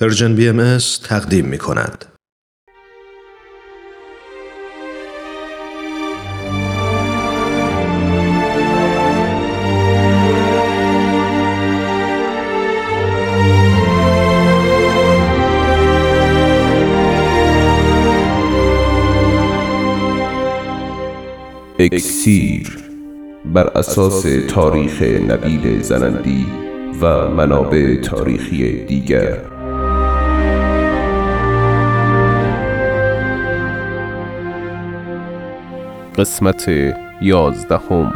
Persian BM تقدیم می کند. اکسیر بر اساس تاریخ نبیل زرندی و منابع تاریخی دیگر قسمت یازدهم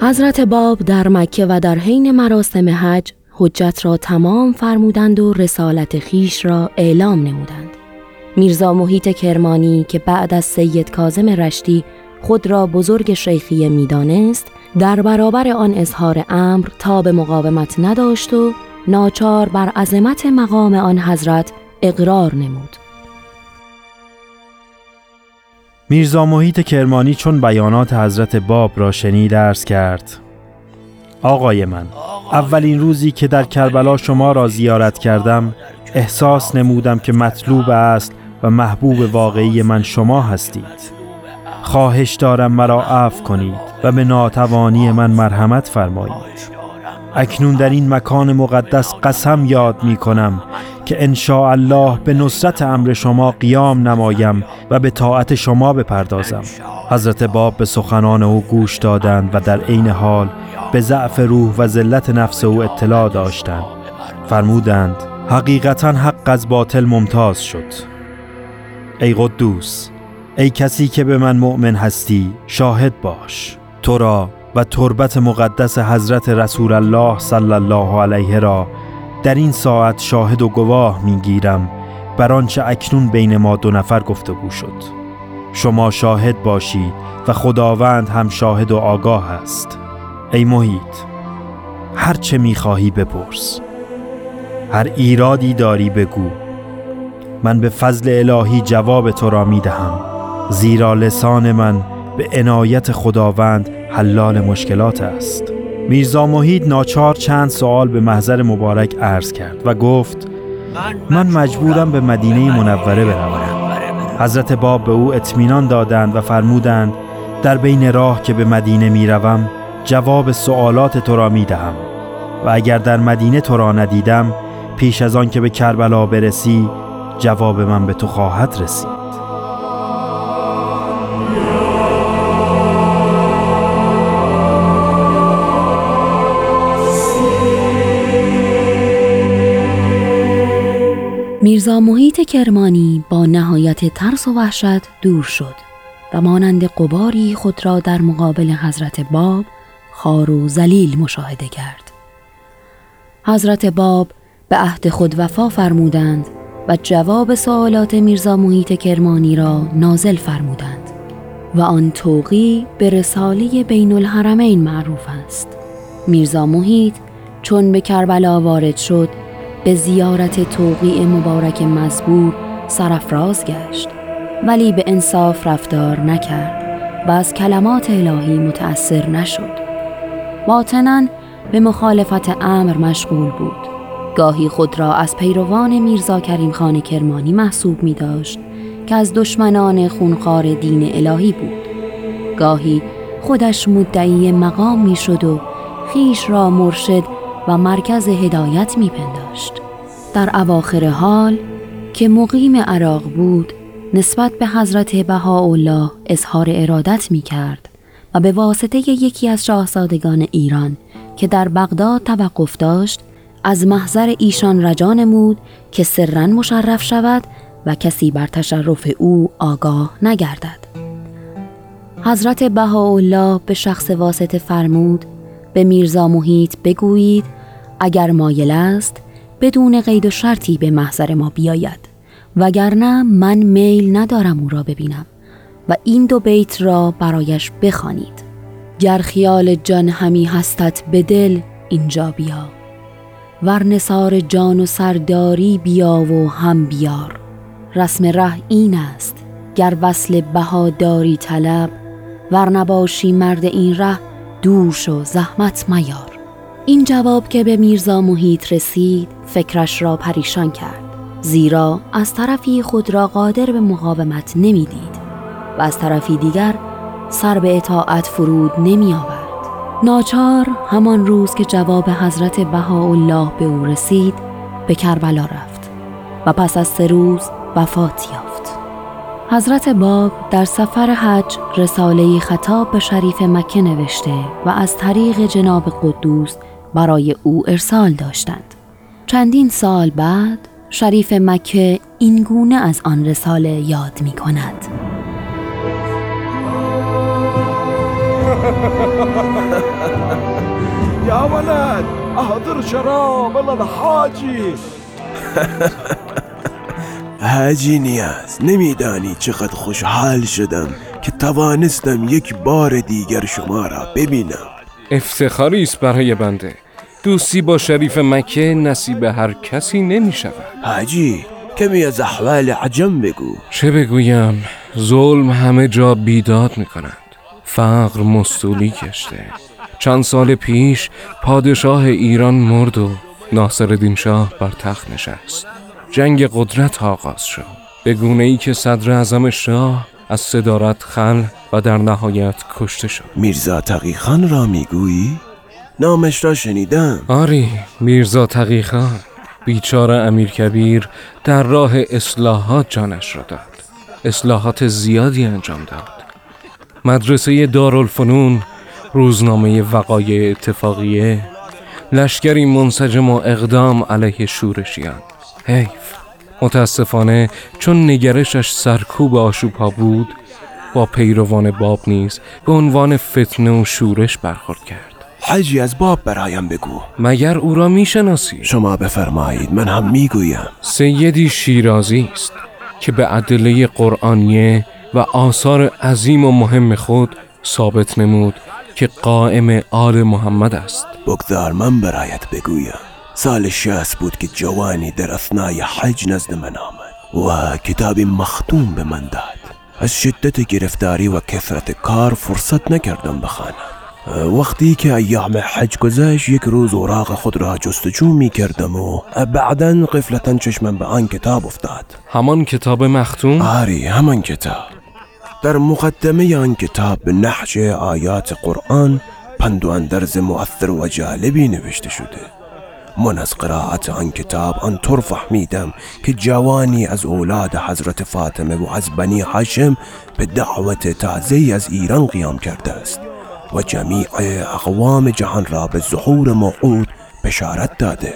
حضرت باب در مکه و در حین مراسم حج حجت را تمام فرمودند و رسالت خیش را اعلام نمودند. میرزا محیط کرمانی که بعد از سید کازم رشتی خود را بزرگ شیخیه می‌دانست در برابر آن اظهار امر تا به مقاومت نداشت و ناچار بر عظمت مقام آن حضرت اقرار نمود. میرزا محیط کرمانی چون بیانات حضرت باب را شنید ارز کرد آقای من اولین روزی که در کربلا شما را زیارت کردم احساس نمودم که مطلوب است و محبوب واقعی من شما هستید. خواهش دارم مرا عفو کنید و به ناتوانی من مرحمت فرمایید. اکنون در این مکان مقدس قسم یاد می کنم که ان الله به نصرت امر شما قیام نمایم و به طاعت شما بپردازم. حضرت باب به سخنان او گوش دادند و در عین حال به ضعف روح و ذلت نفس او اطلاع داشتند. فرمودند حقیقتا حق از باطل ممتاز شد. ای قدوس ای کسی که به من مؤمن هستی شاهد باش. تو را و تربت مقدس حضرت رسول الله صلی الله علیه را در این ساعت شاهد و گواه می‌گیرم بر آنچه اکنون بین ما دو نفر گفتگو شد. شما شاهد باشید و خداوند هم شاهد و آگاه است. ای محیط هر چه می‌خواهی بپرس. هر ایرادی داری بگو. من به فضل الهی جواب تو را می‌دهم. زیرا لسان من به عنایت خداوند حلال مشکلات است. میرزا محید ناچار چند سوال به محضر مبارک عرض کرد و گفت من مجبورم به مدینه منوره بروم. حضرت باب به او اطمینان دادند و فرمودند در بین راه که به مدینه می‌روم جواب سوالات تو را می‌دهم و اگر در مدینه تو را ندیدم پیش از آن که به کربلا برسی جواب من به تو خواهد رسید. محیط کرمانی با نهایت ترس و وحشت دور شد و مانند قباری خود را در مقابل حضرت باب خار و زلیل مشاهده کرد. حضرت باب به عهد خود وفا فرمودند و جواب سوالات میرزا محیط کرمانی را نازل فرمودند و آن توقی به رساله بین الحرمین معروف است. میرزا محیط چون به کربلا وارد شد به زیارت توقیع مبارک مزبور سرفراز گشت ولی به انصاف رفتار نکرد و از کلمات الهی متأثر نشد. باطنا به مخالفت امر مشغول بود. گاهی خود را از پیروان میرزا کریم خان کرمانی محسوب می داشت که از دشمنان خونخوار دین الهی بود. گاهی خودش مدعی مقام می شد و خیش را مرشد و مرکز هدایت میپنداشت. در اواخر حال که مقیم عراق بود نسبت به حضرت بهاءالله اظهار ارادت می کرد و به واسطه یکی از شاهزادگان ایران که در بغداد توقف داشت از محضر ایشان رجا نمود که سرا مشرف شود و کسی بر تشرف او آگاه نگردد. حضرت بهاءالله به شخص واسطه فرمود به میرزا محیط بگویید اگر مایل است بدون قید و شرطی به محضر ما بیاید. وگرنه من میل ندارم او را ببینم و این دو بیت را برایش بخوانید. گر خیال جان همی هستت به دل اینجا بیا. ور نصار جان و سرداری بیا و هم بیار. رسم ره این است گر وصل بهاداری طلب ور نباشی مرد این ره دوش و زحمت میار. این جواب که به میرزا محیط رسید فکرش را پریشان کرد زیرا از طرفی خود را قادر به مقاومت نمی‌دید و از طرفی دیگر سر به اطاعت فرود نمی آورد. ناچار همان روز که جواب حضرت بهاءالله به او رسید به کربلا رفت و پس از سه روز وفات یافت. حضرت باب در سفر حج رساله خطاب به شریف مکه نوشته و از طریق جناب قدوس برای او ارسال داشتند. چندین سال بعد شریف مکه این گونه از آن رساله یاد می کند. يا ولد احضر شراب الحاجی حاجی نیاز نمیدانی چقدر خوشحال شدم که توانستم یک بار دیگر شما را ببینم افتخاری است برای بنده. دوستی با شریف مکه نصیب هر کسی نمی شود حاجی کمی از احوال عجم بگو. چه بگویم؟ ظلم همه جا بیداد می کند فقر مستولی گشته چند سال پیش پادشاه ایران مرد و ناصر شاه بر تخت نشست. جنگ قدرت آغاز شد. به گونه ای که صدر اعظم شاه از صدارت خل و در نهایت کشته شد. میرزا تقیخان را می‌گویی؟ نامش را شنیدم. آری میرزا تقیخان بیچاره امیر کبیر در راه اصلاحات جانش را داد. اصلاحات زیادی انجام داد. مدرسه دارالفنون روزنامه وقایع اتفاقیه لشکری منسجم و اقدام علیه شورشیان. حیف. متاسفانه چون نگرشش سرکوب آشوبها بود با پیروان باب نیز به عنوان فتنه و شورش برخورد کرد. حجی از باب برایم بگو. مگر او را می‌شناسی؟ شما بفرمایید من هم می‌گویم. سیدی شیرازی است که به ادله قرآنیه و آثار عظیم و مهم خود ثابت نمود که قائم آل محمد است. بگذار من برایت بگویم. سال شست بود که جوانی در اثنای حج نزد من آمد و کتابی مختوم به من داد. از شدت گرفتاری و کثرت کار فرصت نکردم بخوانم. وقتی که ایام حج گذشت یک روز اوراق خود را جستجو می کردم و بعدا قفلتا چشمم به آن کتاب افتاد. همان کتاب مختوم؟ آری همان کتاب. در مقدمه آن کتاب به نحج آیات قرآن پند و اندرز مؤثر و جالبی نوشته شده. من از قرائت آن کتاب آنطور فهمیدم که جوانی از اولاد حضرت فاطمه و از بنی هاشم به دعوت تازه از ایران قیام کرده است و جمیع اقوام جهان را به ظهور موعود بشارت داده.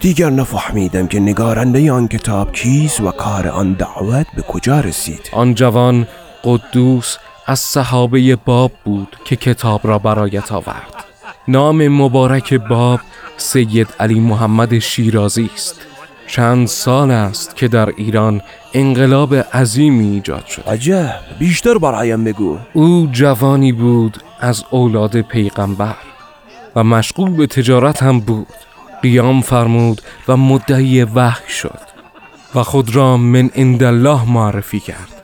دیگر نفهمیدم که نگارنده آن کتاب کیست و کار آن دعوت به کجا رسید. آن جوان قدوس از صحابه باب بود که کتاب را برایت آورد. نام مبارک باب سید علی محمد شیرازی است. چند سال است که در ایران انقلاب عظیمی ایجاد شد. عجب بیشتر برایم بگو. او جوانی بود از اولاد پیغمبر و مشغول به تجارت هم بود. قیام فرمود و مدعی وحی شد و خود را من الله معرفی کرد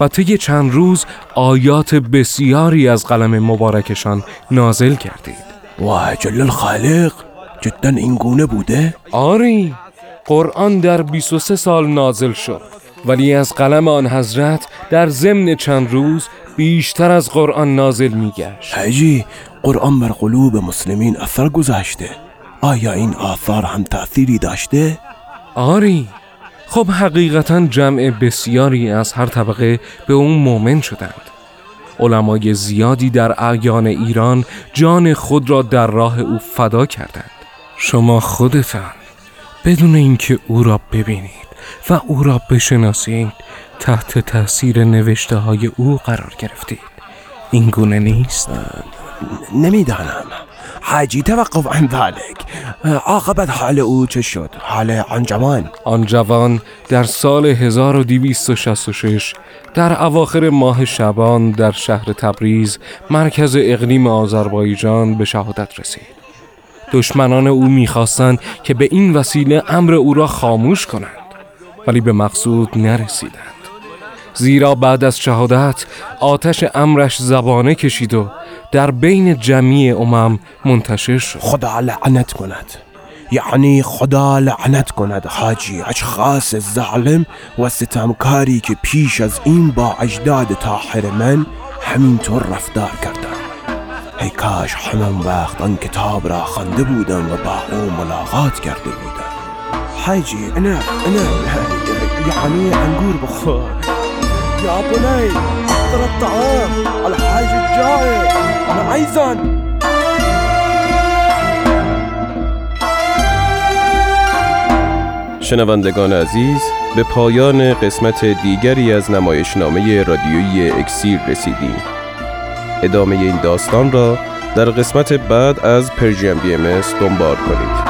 و طی چند روز آیات بسیاری از قلم مبارکشان نازل کردید. واه جل الخالق جدا این گونه بوده؟ آری قرآن در 23 سال نازل شد. ولی از قلم آن حضرت در ضمن چند روز بیشتر از قرآن نازل میگشت. حجی قرآن بر قلوب مسلمین اثر گذاشته. آیا این آثار هم تأثیری داشته؟ آری خب حقیقتا جمع بسیاری از هر طبقه به اون مؤمن شدند. علمای زیادی در اعیان ایران جان خود را در راه او فدا کردند. شما خودتان بدون اینکه او را ببینید و او را بشناسید تحت تاثیر نوشته های او قرار گرفتید. این گونه نیست؟ نمی‌دانم. حاجی توقف عن ذلك عاقبت حال او چه شد؟ حال آن جوان؟ آن جوان در سال 1266 در اواخر ماه شبان در شهر تبریز مرکز اقلیم آذربایجان به شهادت رسید. دشمنان او می‌خواستند که به این وسیله امر او را خاموش کنند ولی به مقصود نرسیدند. زیرا بعد از شهادت آتش امرش زبانه کشید و در بین جمعی امم منتشر شد. خدا لعنت کند. یعنی خدا لعنت کند حاجی اشخاص ظالم و ستمکاری که پیش از این با اجداد طاهر من همینطور رفتار کردند ای کاش همان وقت آن کتاب را خوانده بودم و با او ملاقات کرده بودم. حاجی انا انا یعنی انگور بخور. یا بني احضر الطعام الحاج الجائع. انا ايضا شنوندگان عزیز به پایان قسمت دیگری از نمایشنامه رادیویی اکسیر رسیدیم. ادامه این داستان را در قسمت بعد از پرژیم بی ام دنبال کنید.